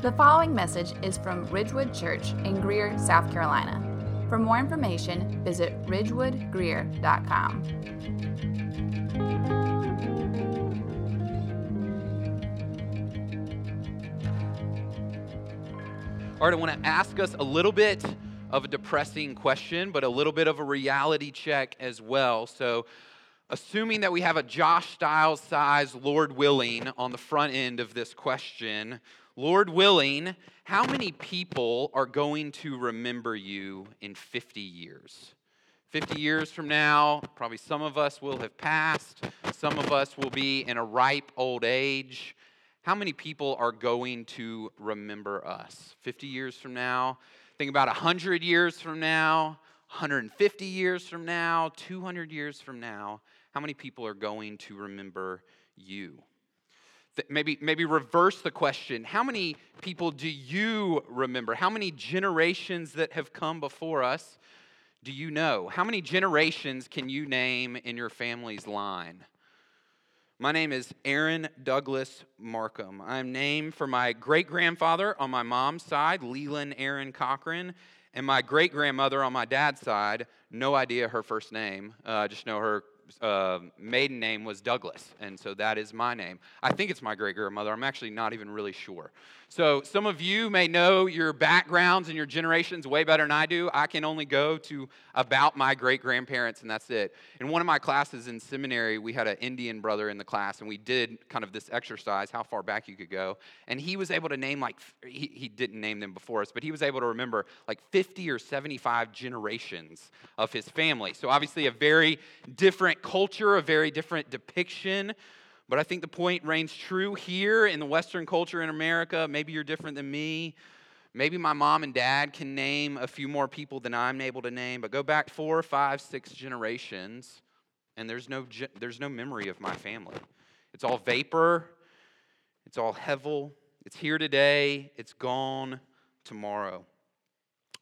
The following message is from Ridgewood Church in Greer, South Carolina. For more information, visit ridgewoodgreer.com. All right, I want to ask us a little bit of a depressing question, but a little bit of a reality check as well. So, assuming that we have a Josh Styles size, Lord willing, on the front end of this question, Lord willing, how many people are going to remember you in 50 years? 50 years from now, probably some of us will have passed, some of us will be in a ripe old age. How many people are going to remember us? 50 years from now, think about 100 years from now, 150 years from now, 200 years from now. How many people are going to remember you? Maybe maybe reverse the question. How many people do you remember? How many generations that have come before us do you know? How many generations can you name in your family's line? My name is aaron douglas markham. I'm named for my great grandfather on my mom's side leland aaron cochran and my great grandmother on my dad's side. No idea her first name. Uh, just know her uh, maiden name was Douglas, and so that is my name. I think it's my great grandmother. I'm actually not even really sure. So, some of you may know your backgrounds and your generations way better than I do. I can only go to about my great grandparents, and that's it. In one of my classes in seminary, we had an Indian brother in the class, and we did kind of this exercise how far back you could go. And he was able to name, like, he, he didn't name them before us, but he was able to remember like 50 or 75 generations of his family. So, obviously, a very different culture, a very different depiction but I think the point reigns true here in the Western culture in America. Maybe you're different than me. Maybe my mom and dad can name a few more people than I'm able to name, but go back four, five, six generations, and there's no, there's no memory of my family. It's all vapor, it's all hevel. It's here today, it's gone tomorrow.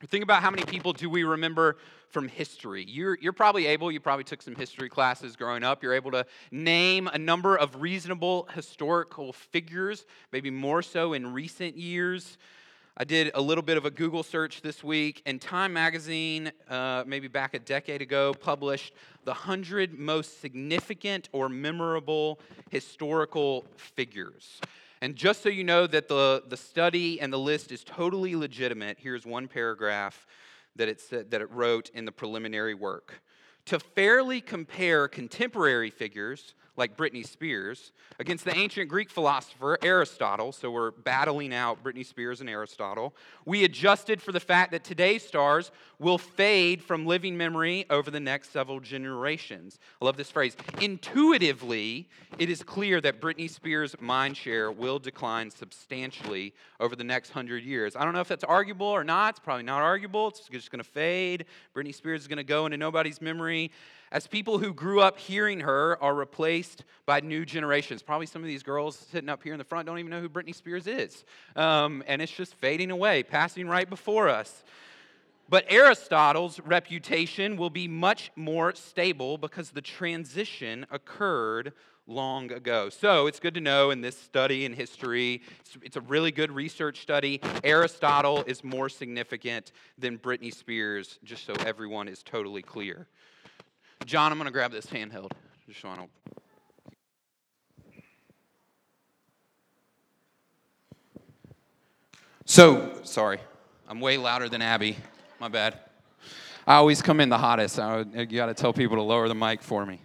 Think about how many people do we remember from history. You're, you're probably able, you probably took some history classes growing up, you're able to name a number of reasonable historical figures, maybe more so in recent years. I did a little bit of a Google search this week, and Time Magazine, uh, maybe back a decade ago, published the 100 most significant or memorable historical figures. And just so you know that the, the study and the list is totally legitimate, here's one paragraph that it, said, that it wrote in the preliminary work. To fairly compare contemporary figures like Britney Spears, against the ancient Greek philosopher Aristotle. So we're battling out Britney Spears and Aristotle. We adjusted for the fact that today's stars will fade from living memory over the next several generations. I love this phrase. Intuitively, it is clear that Britney Spears' mind share will decline substantially over the next hundred years. I don't know if that's arguable or not. It's probably not arguable. It's just going to fade. Britney Spears is going to go into nobody's memory as people who grew up hearing her are replaced by new generations. Probably some of these girls sitting up here in the front don't even know who Britney Spears is. Um, and it's just fading away, passing right before us. But Aristotle's reputation will be much more stable because the transition occurred long ago. So it's good to know in this study in history, it's, it's, a really good research study. Aristotle is more significant than Britney Spears, just so everyone is totally clear. John, I'm going to grab this handheld. Just want to. So, sorry, I'm way louder than Abby. My bad. I always come in the hottest. I, you got to tell people to lower the mic for me.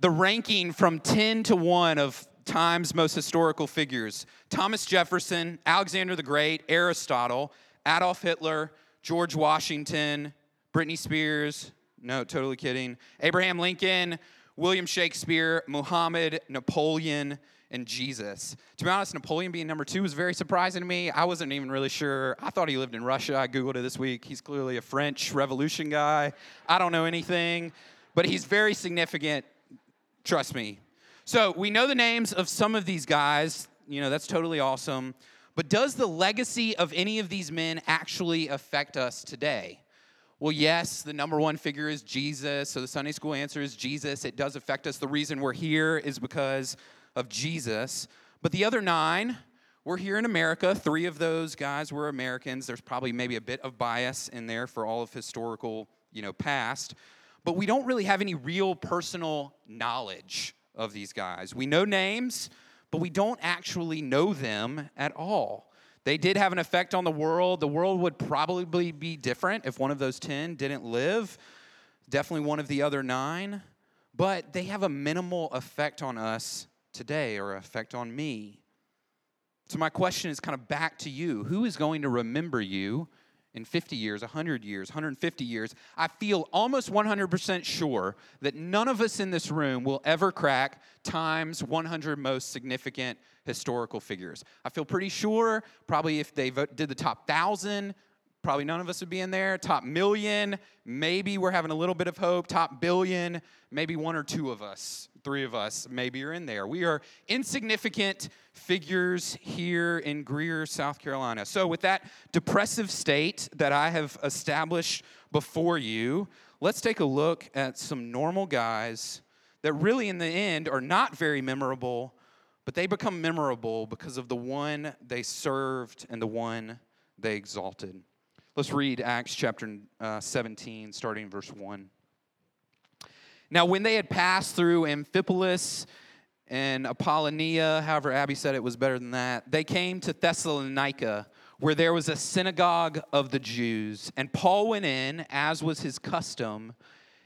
The ranking from 10 to 1 of time's most historical figures Thomas Jefferson, Alexander the Great, Aristotle, Adolf Hitler, George Washington, Britney Spears, no, totally kidding. Abraham Lincoln, William Shakespeare, Muhammad, Napoleon, and Jesus. To be honest, Napoleon being number two was very surprising to me. I wasn't even really sure. I thought he lived in Russia. I Googled it this week. He's clearly a French Revolution guy. I don't know anything, but he's very significant. Trust me. So we know the names of some of these guys. You know, that's totally awesome. But does the legacy of any of these men actually affect us today? Well, yes, the number one figure is Jesus. So the Sunday school answer is Jesus. It does affect us. The reason we're here is because of Jesus. But the other nine, we're here in America. Three of those guys were Americans. There's probably maybe a bit of bias in there for all of historical, you know, past. But we don't really have any real personal knowledge of these guys. We know names, but we don't actually know them at all. They did have an effect on the world. The world would probably be different if one of those 10 didn't live. Definitely one of the other nine. But they have a minimal effect on us today or effect on me. So, my question is kind of back to you. Who is going to remember you in 50 years, 100 years, 150 years? I feel almost 100% sure that none of us in this room will ever crack times 100 most significant historical figures. I feel pretty sure, probably if they did the top 1,000, probably none of us would be in there. Top million, maybe we're having a little bit of hope. Top billion, maybe one or two of us, three of us, maybe are in there. We are insignificant figures here in Greer, South Carolina. So, with that depressive state that I have established before you, let's take a look at some normal guys that really, in the end, are not very memorable, but they become memorable because of the one they served and the one they exalted. Let's read Acts chapter uh, 17, starting verse 1. Now, when they had passed through Amphipolis and Apollonia, however, Abby said it was better than that, they came to Thessalonica, where there was a synagogue of the Jews. And Paul went in, as was his custom,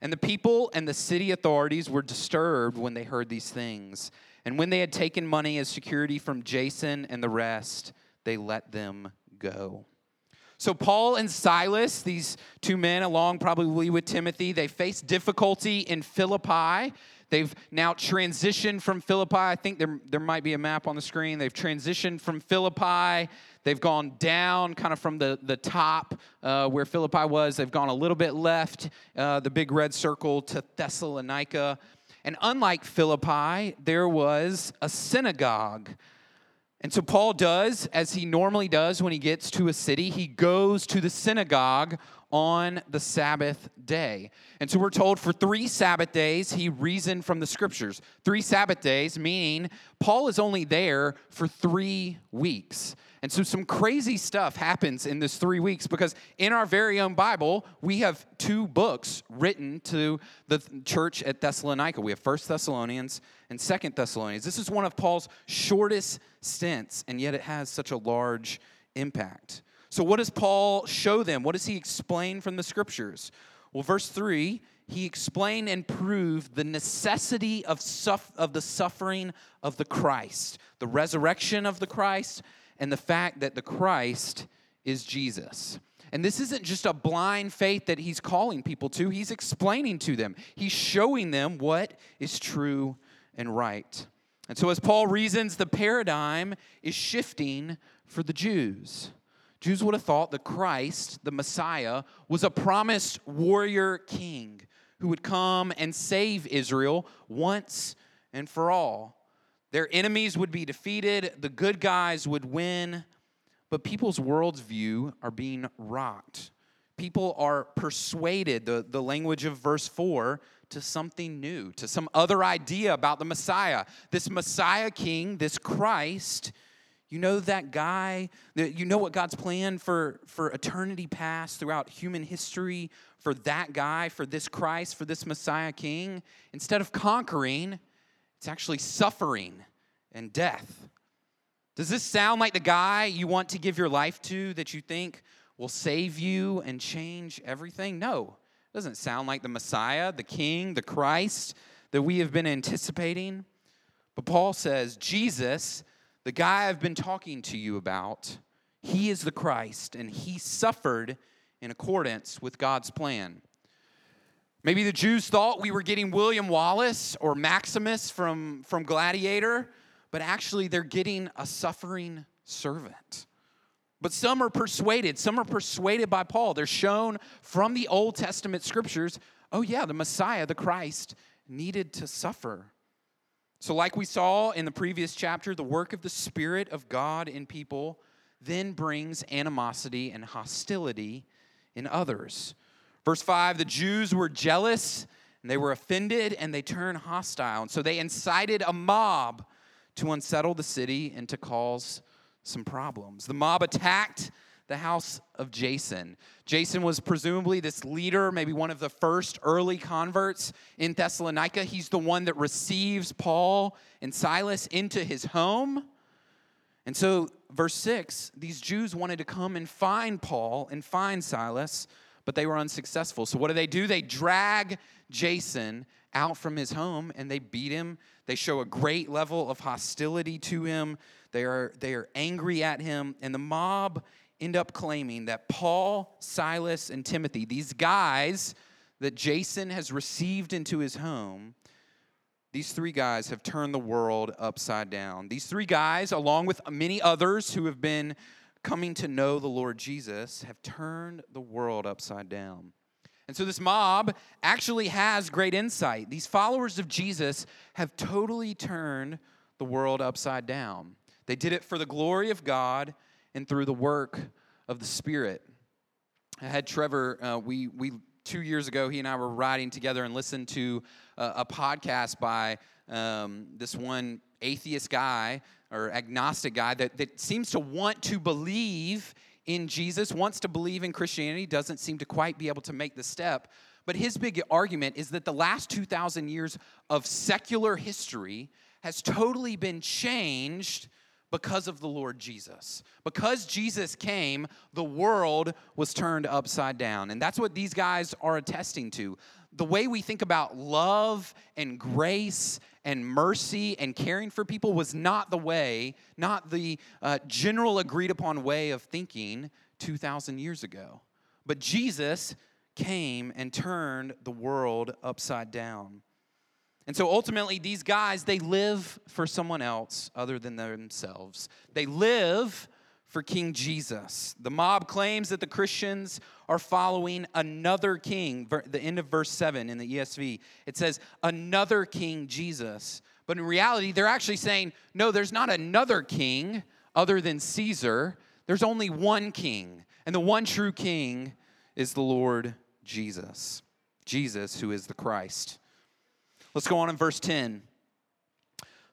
And the people and the city authorities were disturbed when they heard these things. And when they had taken money as security from Jason and the rest, they let them go. So, Paul and Silas, these two men, along probably with Timothy, they faced difficulty in Philippi. They've now transitioned from Philippi. I think there, there might be a map on the screen. They've transitioned from Philippi. They've gone down kind of from the, the top uh, where Philippi was. They've gone a little bit left, uh, the big red circle, to Thessalonica. And unlike Philippi, there was a synagogue. And so Paul does, as he normally does when he gets to a city, he goes to the synagogue on the Sabbath day. And so we're told for three Sabbath days, he reasoned from the scriptures. Three Sabbath days, meaning Paul is only there for three weeks. And so some crazy stuff happens in this three weeks because in our very own Bible, we have two books written to the church at Thessalonica. We have First Thessalonians and Second Thessalonians. This is one of Paul's shortest stints, and yet it has such a large impact. So, what does Paul show them? What does he explain from the scriptures? Well, verse 3 he explained and proved the necessity of, of the suffering of the Christ, the resurrection of the Christ, and the fact that the Christ is Jesus. And this isn't just a blind faith that he's calling people to, he's explaining to them, he's showing them what is true and right. And so, as Paul reasons, the paradigm is shifting for the Jews. Jews would have thought the Christ, the Messiah, was a promised warrior king who would come and save Israel once and for all. Their enemies would be defeated, the good guys would win, but people's world's view are being rocked. People are persuaded, the, the language of verse 4, to something new, to some other idea about the Messiah. This Messiah king, this Christ, you know that guy, you know what God's plan for, for eternity past throughout human history for that guy, for this Christ, for this Messiah King? Instead of conquering, it's actually suffering and death. Does this sound like the guy you want to give your life to that you think will save you and change everything? No, It Doesn't sound like the Messiah, the King, the Christ that we have been anticipating. But Paul says, Jesus, the guy I've been talking to you about, he is the Christ, and he suffered in accordance with God's plan. Maybe the Jews thought we were getting William Wallace or Maximus from, from Gladiator, but actually they're getting a suffering servant. But some are persuaded. Some are persuaded by Paul. They're shown from the Old Testament scriptures oh, yeah, the Messiah, the Christ, needed to suffer. So, like we saw in the previous chapter, the work of the Spirit of God in people then brings animosity and hostility in others. Verse 5 the Jews were jealous and they were offended and they turned hostile. And so they incited a mob to unsettle the city and to cause some problems. The mob attacked the house of Jason. Jason was presumably this leader, maybe one of the first early converts in Thessalonica. He's the one that receives Paul and Silas into his home. And so, verse 6 these Jews wanted to come and find Paul and find Silas, but they were unsuccessful. So, what do they do? They drag Jason out from his home and they beat him. They show a great level of hostility to him. They are, they are angry at him. And the mob end up claiming that Paul, Silas, and Timothy, these guys that Jason has received into his home, these three guys have turned the world upside down. These three guys, along with many others who have been coming to know the Lord Jesus, have turned the world upside down. And so this mob actually has great insight. These followers of Jesus have totally turned the world upside down. They did it for the glory of God and through the work of the Spirit. I had Trevor, uh, we, we two years ago, he and I were riding together and listened to a, a podcast by um, this one atheist guy or agnostic guy that, that seems to want to believe in Jesus, wants to believe in Christianity, doesn't seem to quite be able to make the step. But his big argument is that the last 2,000 years of secular history has totally been changed because of the Lord Jesus. Because Jesus came, the world was turned upside down. And that's what these guys are attesting to. The way we think about love and grace and mercy and caring for people was not the way, not the uh, general agreed upon way of thinking 2,000 years ago. But Jesus came and turned the world upside down. And so ultimately, these guys, they live for someone else other than themselves. They live for King Jesus. The mob claims that the Christians are following another king. The end of verse 7 in the ESV, it says, another king, Jesus. But in reality, they're actually saying, no, there's not another king other than Caesar. There's only one king. And the one true king is the Lord Jesus. Jesus, who is the Christ. Let's go on in verse 10.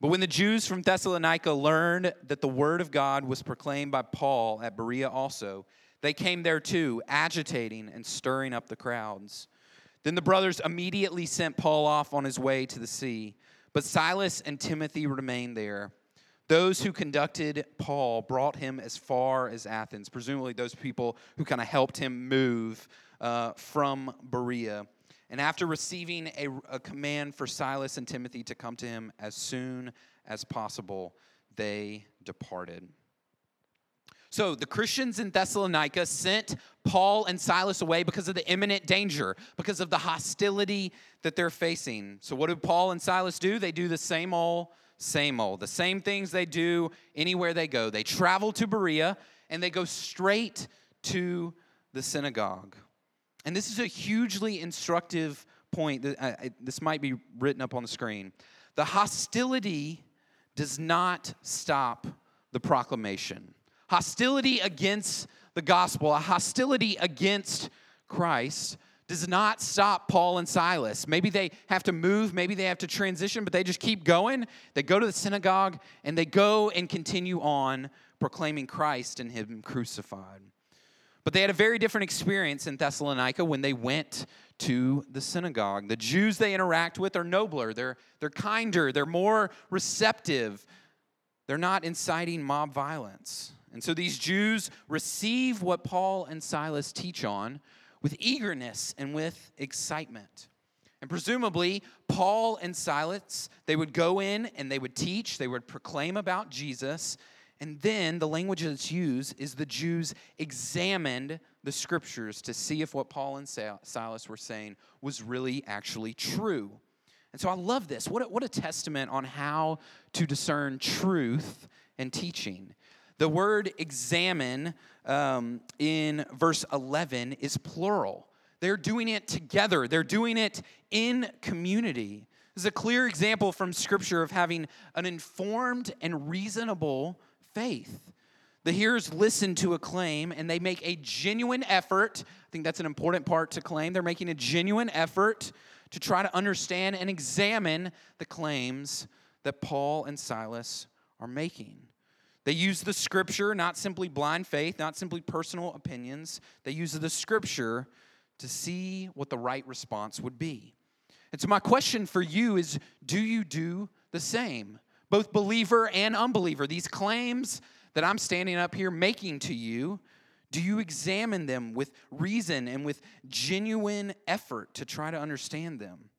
But when the Jews from Thessalonica learned that the word of God was proclaimed by Paul at Berea also, they came there too, agitating and stirring up the crowds. Then the brothers immediately sent Paul off on his way to the sea, but Silas and Timothy remained there. Those who conducted Paul brought him as far as Athens, presumably those people who kind of helped him move uh, from Berea. And after receiving a, a, command for Silas and Timothy to come to him as soon as possible, they departed. So the Christians in Thessalonica sent Paul and Silas away because of the imminent danger, because of the hostility that they're facing. So, what do Paul and Silas do? They do the same old, same old, the same things they do anywhere they go. They travel to Berea and they go straight to the synagogue. And this is a hugely instructive point. Uh, this might be written up on the screen. The hostility does not stop the proclamation. Hostility against the gospel, a hostility against Christ, does not stop Paul and Silas. Maybe they have to move, maybe they have to transition, but they just keep going. They go to the synagogue and they go and continue on proclaiming Christ and Him crucified. But they had a very different experience in Thessalonica when they went to the synagogue. The Jews they interact with are nobler, they're, they're kinder, they're more receptive, they're not inciting mob violence. And so these Jews receive what Paul and Silas teach on with eagerness and with excitement. And presumably, Paul and Silas, they would go in and they would teach, they would proclaim about Jesus. And then the language that's used is the Jews examined the scriptures to see if what Paul and Silas were saying was really actually true. And so I love this. What a, what a testament on how to discern truth and teaching. The word examine um, in verse 11 is plural. They're doing it together, they're doing it in community. This is a clear example from Scripture of having an informed and reasonable faith. The hearers listen to a claim and they make a genuine effort. I think that's an important part to claim. They're making a genuine effort to try to understand and examine the claims that Paul and Silas are making. They use the scripture, not simply blind faith, not simply personal opinions. They use the scripture to see what the right response would be. And so, my question for you is do you do the same? Both believer and unbeliever. These claims that I'm standing up here making to you, do you examine them with reason and with genuine effort to try to understand them?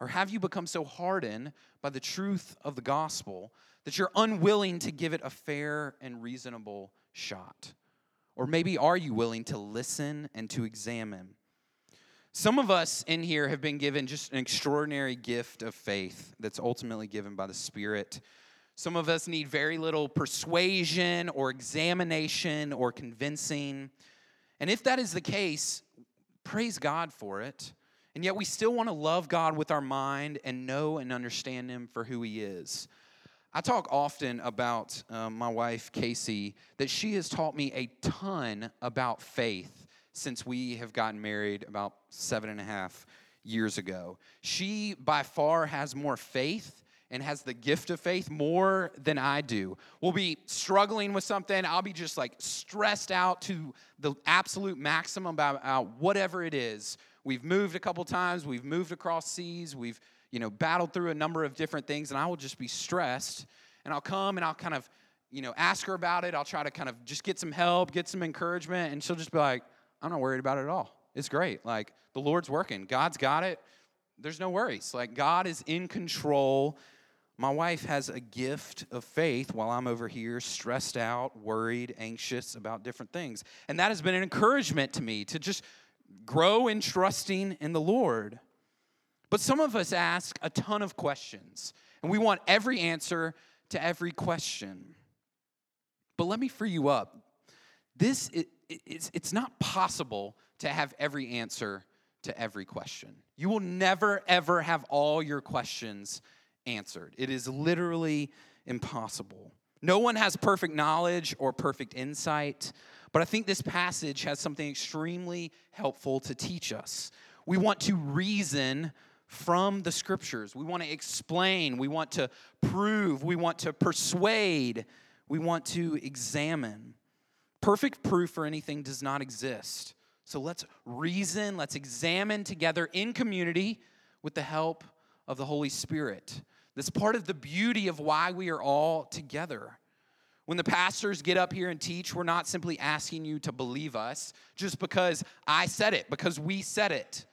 Or have you become so hardened by the truth of the gospel that you're unwilling to give it a fair and reasonable shot? Or maybe are you willing to listen and to examine? Some of us in here have been given just an extraordinary gift of faith that's ultimately given by the Spirit. Some of us need very little persuasion or examination or convincing. And if that is the case, praise God for it. And yet we still want to love God with our mind and know and understand Him for who He is. I talk often about um, my wife, Casey, that she has taught me a ton about faith since we have gotten married about seven and a half years ago. She, by far, has more faith and has the gift of faith more than I do. We'll be struggling with something. I'll be just like stressed out to the absolute maximum about, whatever it is. We've moved a couple times, we've moved across seas, we've you know, battled through a number of different things, and I will just be stressed. And I'll come and I'll kind of, you know, ask her about it. I'll try to kind of just get some help, get some encouragement, and she'll just be like, I'm not worried about it at all. It's great. Like, the Lord's working, God's got it. There's no worries. Like, God is in control. My wife has a gift of faith while I'm over here stressed out, worried, anxious about different things. And that has been an encouragement to me to just grow in trusting in the Lord. But some of us ask a ton of questions, and we want every answer to every question. But let me free you up. This it's, it's not possible to have every answer to every question. You will never, ever have all your questions answered. It is literally impossible. No one has perfect knowledge or perfect insight, but I think this passage has something extremely helpful to teach us. We want to reason from the scriptures. We want to explain, we want to prove, we want to persuade, we want to examine. Perfect proof for anything does not exist. So let's reason, let's examine together in community with the help of the Holy Spirit. That's part of the beauty of why we are all together. When the pastors get up here and teach, we're not simply asking you to believe us just because I said it, because we said it.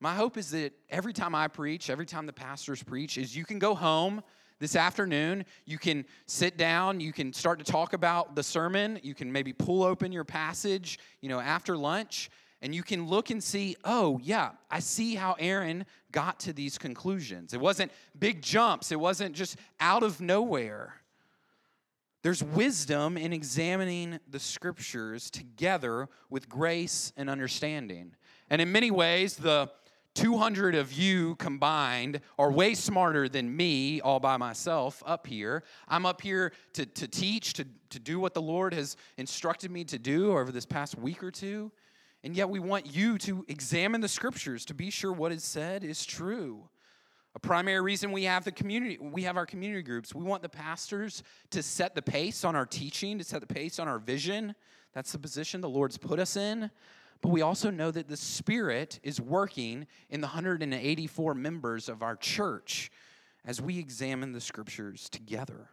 My hope is that every time I preach, every time the pastors preach, is you can go home this afternoon, you can sit down, you can start to talk about the sermon, you can maybe pull open your passage, you know, after lunch, and you can look and see, oh, yeah, I see how Aaron got to these conclusions. It wasn't big jumps, it wasn't just out of nowhere. There's wisdom in examining the scriptures together with grace and understanding. And in many ways, the 200 of you combined are way smarter than me all by myself up here. I'm up here to, to teach, to, to do what the Lord has instructed me to do over this past week or two. And yet we want you to examine the scriptures to be sure what is said is true. A primary reason we have the community, we have our community groups. We want the pastors to set the pace on our teaching, to set the pace on our vision. That's the position the Lord's put us in. But we also know that the Spirit is working in the 184 members of our church as we examine the scriptures together.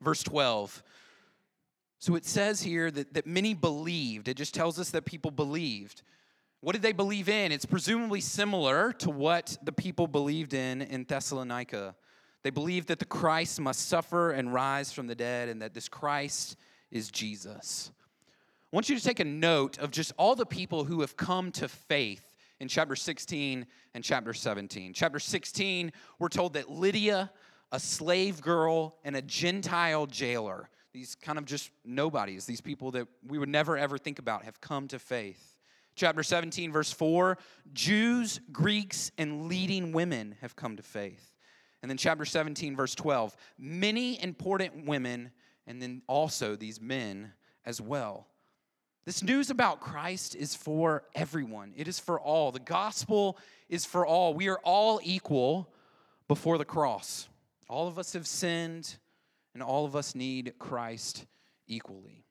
Verse 12. So it says here that, that many believed. It just tells us that people believed. What did they believe in? It's presumably similar to what the people believed in in Thessalonica. They believed that the Christ must suffer and rise from the dead, and that this Christ is Jesus. I want you to take a note of just all the people who have come to faith in chapter 16 and chapter 17. Chapter 16, we're told that Lydia, a slave girl, and a Gentile jailer, these kind of just nobodies, these people that we would never ever think about, have come to faith. Chapter 17, verse 4 Jews, Greeks, and leading women have come to faith. And then chapter 17, verse 12 many important women, and then also these men as well. This news about Christ is for everyone, it is for all. The gospel is for all. We are all equal before the cross. All of us have sinned, and all of us need Christ equally.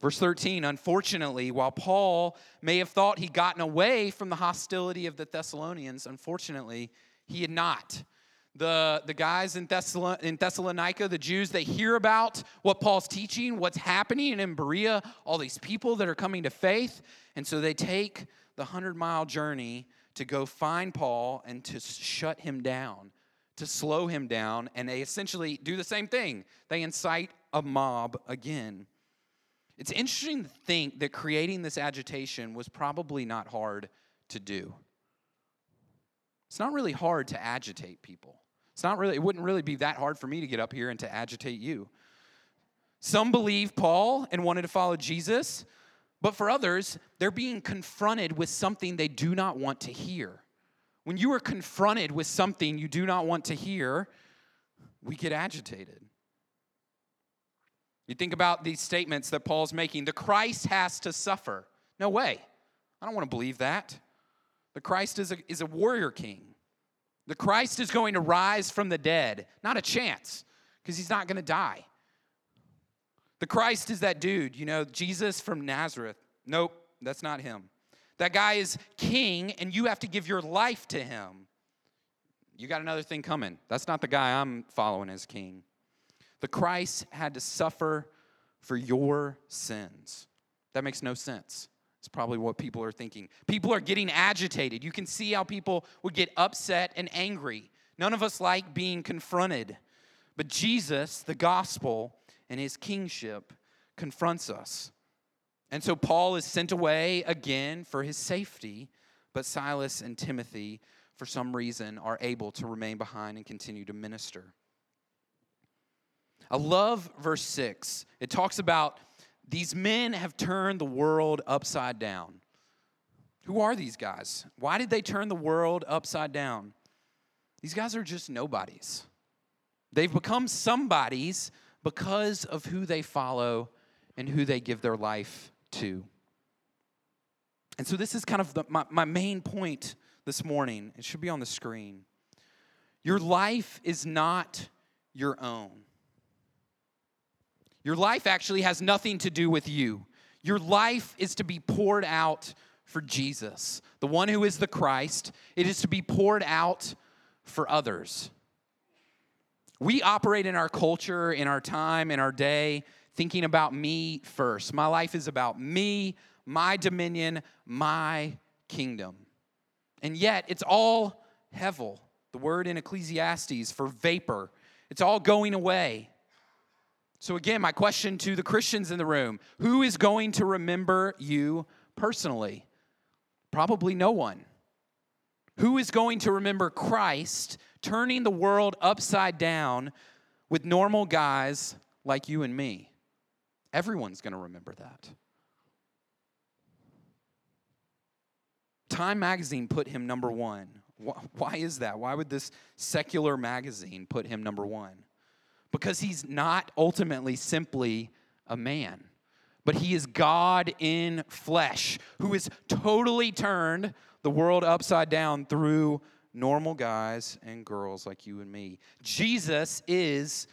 Verse 13, unfortunately, while Paul may have thought he'd gotten away from the hostility of the Thessalonians, unfortunately, he had not. The, the guys in, Thessalon- in Thessalonica, the Jews, they hear about what Paul's teaching, what's happening in Berea, all these people that are coming to faith. And so they take the 100 mile journey to go find Paul and to shut him down, to slow him down. And they essentially do the same thing. They incite a mob again. It's interesting to think that creating this agitation was probably not hard to do. It's not really hard to agitate people. It's not really, it wouldn't really be that hard for me to get up here and to agitate you. Some believe Paul and wanted to follow Jesus, but for others, they're being confronted with something they do not want to hear. When you are confronted with something you do not want to hear, we get agitated. You think about these statements that Paul's making the Christ has to suffer. No way. I don't want to believe that. The Christ is a, is a warrior king. The Christ is going to rise from the dead. Not a chance, because he's not going to die. The Christ is that dude, you know, Jesus from Nazareth. Nope, that's not him. That guy is king, and you have to give your life to him. You got another thing coming. That's not the guy I'm following as king. The Christ had to suffer for your sins. That makes no sense. It's probably what people are thinking. People are getting agitated. You can see how people would get upset and angry. None of us like being confronted. But Jesus, the gospel, and his kingship confronts us. And so Paul is sent away again for his safety, but Silas and Timothy, for some reason, are able to remain behind and continue to minister. I love verse 6. It talks about these men have turned the world upside down. Who are these guys? Why did they turn the world upside down? These guys are just nobodies. They've become somebodies because of who they follow and who they give their life to. And so, this is kind of the, my, my main point this morning. It should be on the screen. Your life is not your own. Your life actually has nothing to do with you. Your life is to be poured out for Jesus, the one who is the Christ. It is to be poured out for others. We operate in our culture, in our time, in our day, thinking about me first. My life is about me, my dominion, my kingdom. And yet, it's all hevel, the word in Ecclesiastes for vapor. It's all going away. So, again, my question to the Christians in the room who is going to remember you personally? Probably no one. Who is going to remember Christ turning the world upside down with normal guys like you and me? Everyone's going to remember that. Time magazine put him number one. Why is that? Why would this secular magazine put him number one? Because he's not ultimately simply a man, but he is God in flesh, who has totally turned the world upside down through normal guys and girls like you and me. Jesus is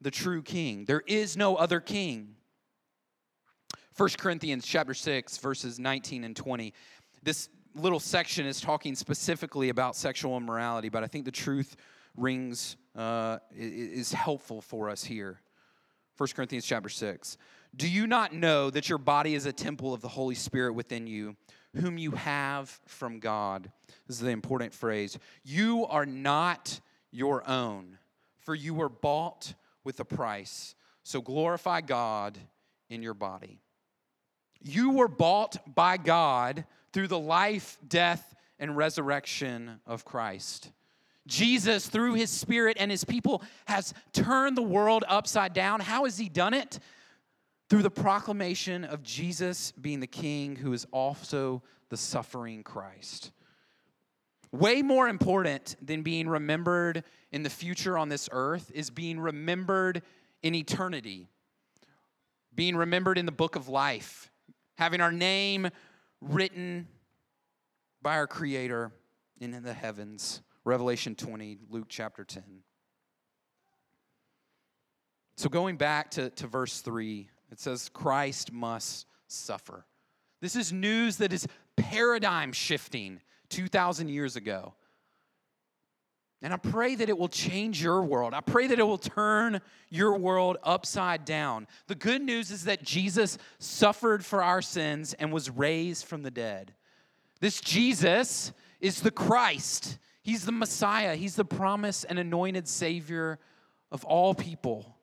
the true king. There is no other king. 1 Corinthians chapter 6 verses 19 and 20. This little section is talking specifically about sexual immorality, but I think the truth rings uh, is helpful for us here. 1 Corinthians chapter 6. Do you not know that your body is a temple of the Holy Spirit within you, whom you have from God? This is the important phrase. You are not your own, for you were bought with a price. So glorify God in your body. You were bought by God through the life, death, and resurrection of Christ. Jesus, through his spirit and his people, has turned the world upside down. How has he done it? Through the proclamation of Jesus being the king who is also the suffering Christ. Way more important than being remembered in the future on this earth is being remembered in eternity, being remembered in the book of life, having our name written by our Creator in the heavens. Revelation 20, Luke chapter 10. So, going back to, to verse 3, it says, Christ must suffer. This is news that is paradigm shifting 2,000 years ago. And I pray that it will change your world. I pray that it will turn your world upside down. The good news is that Jesus suffered for our sins and was raised from the dead. This Jesus is the Christ, He's the Messiah, He's the promised and anointed Savior of all people.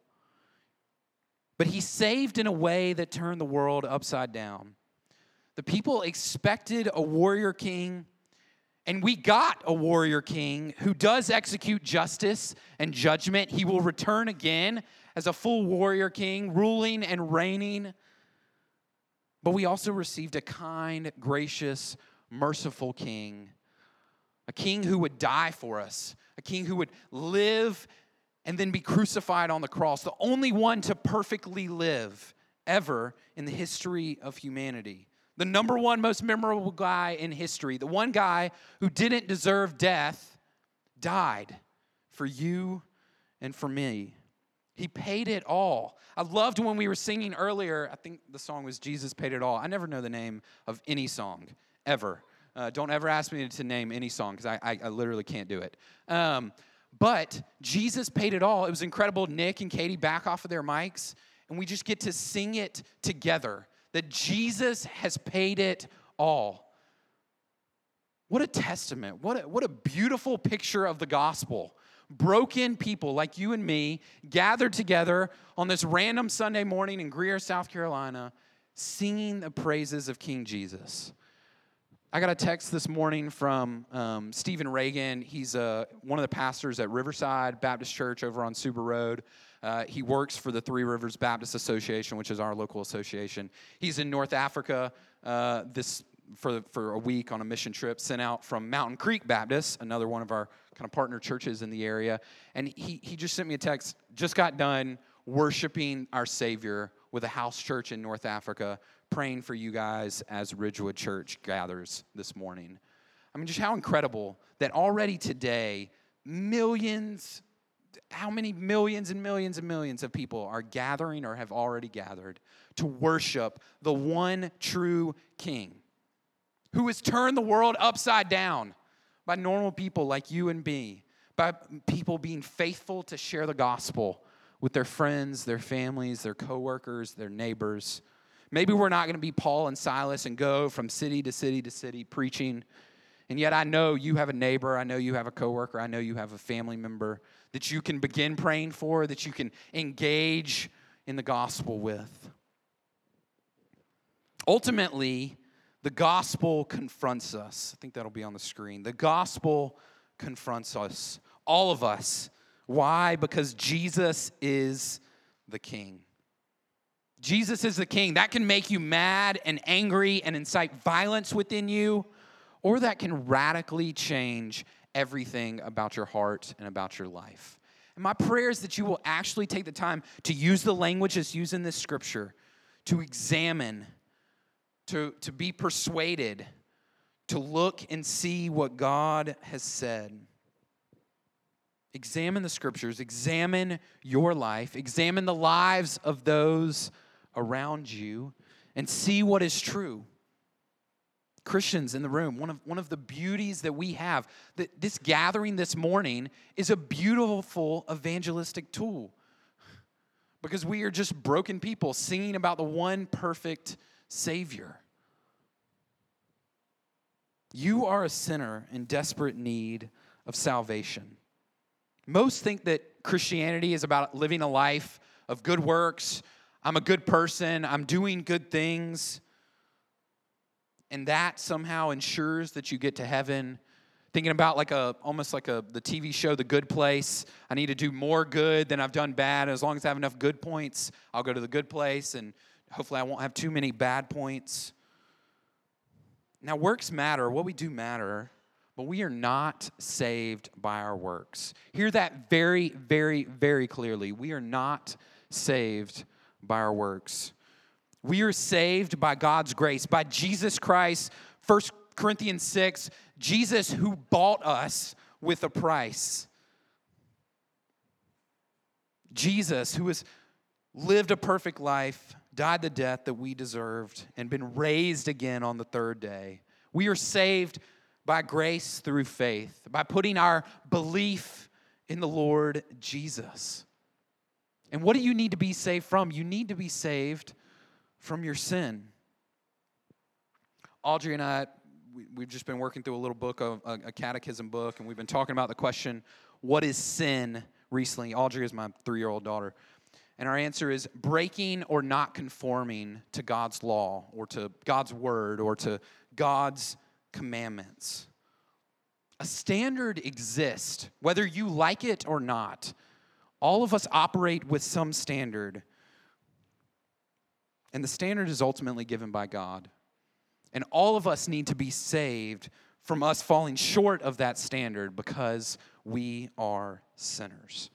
But He saved in a way that turned the world upside down. The people expected a warrior king and we got a warrior king who does execute justice and judgment. He will return again as a full warrior king, ruling and reigning. But we also received a kind, gracious, merciful king, a king who would die for us, a king who would live and then be crucified on the cross, the only one to perfectly live ever in the history of humanity the number one most memorable guy in history, the one guy who didn't deserve death, died for you and for me. He paid it all. I loved when we were singing earlier. I think the song was Jesus Paid It All. I never know the name of any song, ever. Uh, don't ever ask me to name any song because I, I, I, literally can't do it. Um, but Jesus paid it all. It was incredible. Nick and Katie back off of their mics, and we just get to sing it together that Jesus has paid it all. What a testament. What a, what a beautiful picture of the gospel. Broken people like you and me gathered together on this random Sunday morning in Greer, South Carolina, singing the praises of King Jesus. I got a text this morning from um, Stephen Reagan. He's uh, one of the pastors at Riverside Baptist Church over on Suber Road. Uh, he works for the Three Rivers Baptist Association, which is our local association. He's in North Africa uh, this for, for a week on a mission trip, sent out from Mountain Creek Baptist, another one of our kind of partner churches in the area. And he, he just sent me a text, just got done worshiping our Savior with a house church in North Africa, praying for you guys as Ridgewood Church gathers this morning. I mean, just how incredible that already today, millions how many millions and millions and millions of people are gathering or have already gathered to worship the one true King who has turned the world upside down by normal people like you and me, by people being faithful to share the gospel with their friends, their families, their coworkers, their neighbors. Maybe we're not going to be Paul and Silas and go from city to city to city preaching. And yet I know you have a neighbor, I know you have a coworker, I know you have a family member that you can begin praying for, that you can engage in the gospel with. Ultimately, the gospel confronts us. I think that'll be on the screen. The gospel confronts us, all of us. Why? Because Jesus is the king. Jesus is the king. That can make you mad and angry and incite violence within you, or that can radically change everything about your heart and about your life. And my prayer is that you will actually take the time to use the language that's used in this scripture to examine, to, to be persuaded, to look and see what God has said. Examine the scriptures, examine your life, examine the lives of those around you, and see what is true. Christians in the room, one of, one of the beauties that we have, that this gathering this morning is a beautiful evangelistic tool because we are just broken people singing about the one perfect Savior. You are a sinner in desperate need of salvation. Most think that Christianity is about living a life of good works. I'm a good person, I'm doing good things. And that somehow ensures that you get to heaven. Thinking about like a almost like a the tv show the good place. I need to do more good than i've done bad. As long as i have enough good points i'll go to the good place. And hopefully i won't have too many bad points. Now works matter. What we do matter. But we are not saved by our works. Hear that very very very clearly. We are not saved by our works we are saved by God's grace, by Jesus Christ. 1 Corinthians 6, Jesus who bought us with a price. Jesus who has lived a perfect life, died the death that we deserved, and been raised again on the third day. We are saved by grace through faith, by putting our belief in the Lord Jesus. And what do you need to be saved from? You need to be saved from your sin. Audrey and I, we, have just been working through a little book, a, a catechism book, and we've been talking about the question, what is sin recently? Audrey is my three year old daughter. And our answer is breaking or not conforming to God's law or to God's word or to God's commandments. A standard exists, whether you like it or not. All of us operate with some standard. And the standard is ultimately given by God. And all of us need to be saved from us falling short of that standard because we are sinners.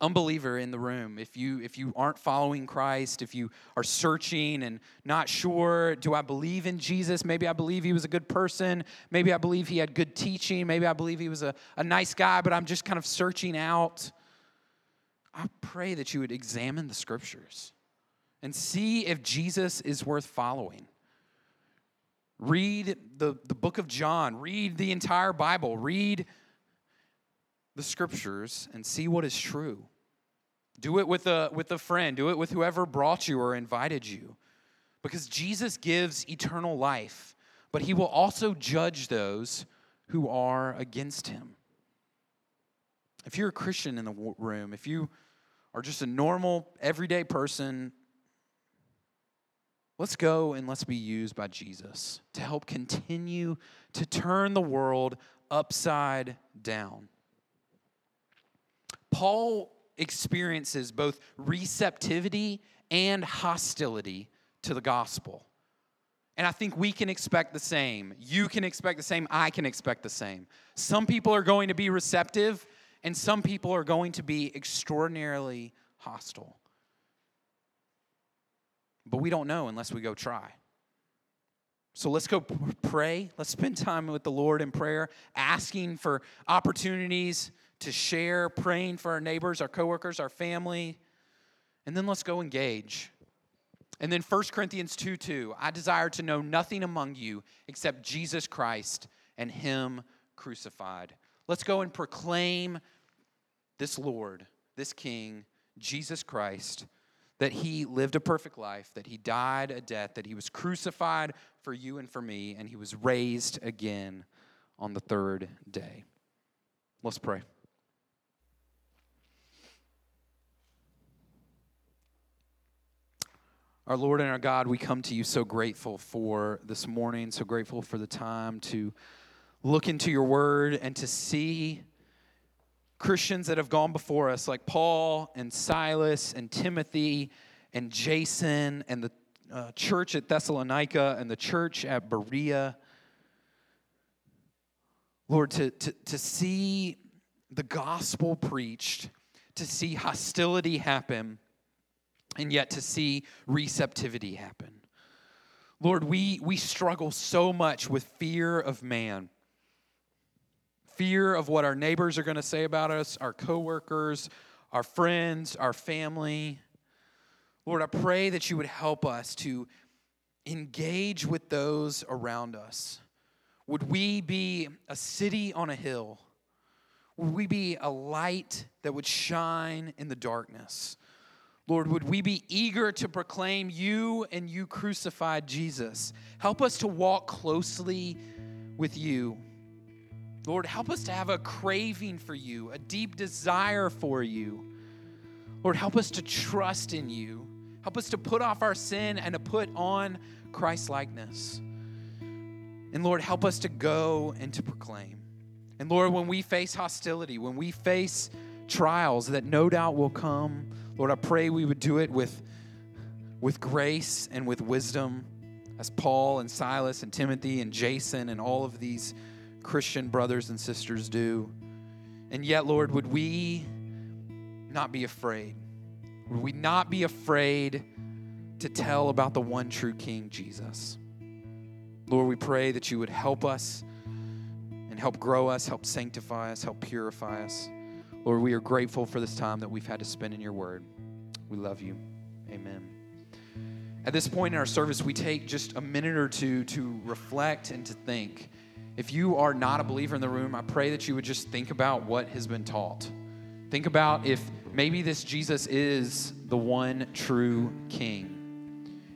Unbeliever in the room, if you if you aren't following Christ, if you are searching and not sure, do I believe in Jesus? Maybe I believe he was a good person. Maybe I believe he had good teaching. Maybe I believe he was a, a nice guy, but I'm just kind of searching out. I pray that you would examine the scriptures and see if Jesus is worth following. Read the, the book of John, read the entire Bible, read the scriptures, and see what is true. Do it with a, with a friend, do it with whoever brought you or invited you. Because Jesus gives eternal life, but he will also judge those who are against him. If you're a Christian in the room, if you are just a normal, everyday person Let's go and let's be used by Jesus to help continue to turn the world upside down. Paul experiences both receptivity and hostility to the gospel. And I think we can expect the same. You can expect the same. I can expect the same. Some people are going to be receptive, and some people are going to be extraordinarily hostile. But we don't know unless we go try. So let's go pray. Let's spend time with the Lord in prayer, asking for opportunities to share, praying for our neighbors, our coworkers, our family. And then let's go engage. And then 1 Corinthians 2 2, I desire to know nothing among you except Jesus Christ and Him crucified. Let's go and proclaim this Lord, this King, Jesus Christ that he lived a perfect life, that he died a death, that he was crucified for you and for me, and he was raised again on the third day. Let's pray. Our Lord and our God, we come to you so grateful for this morning, so grateful for the time to look into your word and to see Christians that have gone before us, like Paul and Silas and Timothy and Jason and the uh, church at Thessalonica and the church at Berea. Lord, to, to, to see the gospel preached, to see hostility happen, and yet to see receptivity happen. Lord, we, we struggle so much with fear of man. Fear of what our neighbors are going to say about us, our coworkers, our friends, our family. Lord, I pray that you would help us to engage with those around us. Would we be a city on a hill? Would we be a light that would shine in the darkness? Lord, would we be eager to proclaim you and you crucified Jesus? Help us to walk closely with you. Lord, help us to have a craving for you, a deep desire for you. Lord, help us to trust in you. Help us to put off our sin and to put on Christ likeness. And Lord, help us to go and to proclaim. And Lord, when we face hostility, when we face trials that no doubt will come, Lord, I pray we would do it with, with grace and with wisdom, as Paul and Silas and Timothy and Jason and all of these Christian brothers and sisters do. And yet, Lord, would we not be afraid? Would we not be afraid to tell about the one true King, Jesus? Lord, we pray that you would help us and help grow us, help sanctify us, help purify us. Lord, we are grateful for this time that we've had to spend in your word. We love you. Amen. At this point in our service, we take just a minute or two to reflect and to think. If you are not a believer in the room, I pray that you would just think about what has been taught. Think about if maybe this Jesus is the one true King.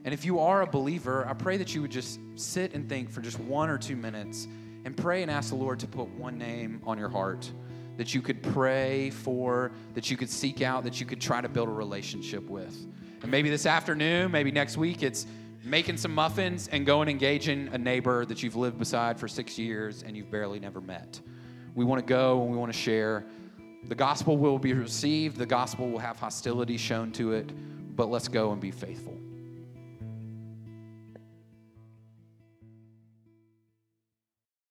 And if you are a believer, I pray that you would just sit and think for just one or two minutes and pray and ask the Lord to put one name on your heart that you could pray for, that you could seek out, that you could try to build a relationship with. And maybe this afternoon, maybe next week, it's making some muffins and going engaging a neighbor that you've lived beside for six years and you've barely never met. We want to go and we want to share. The gospel will be received, the gospel will have hostility shown to it, but let's go and be faithful.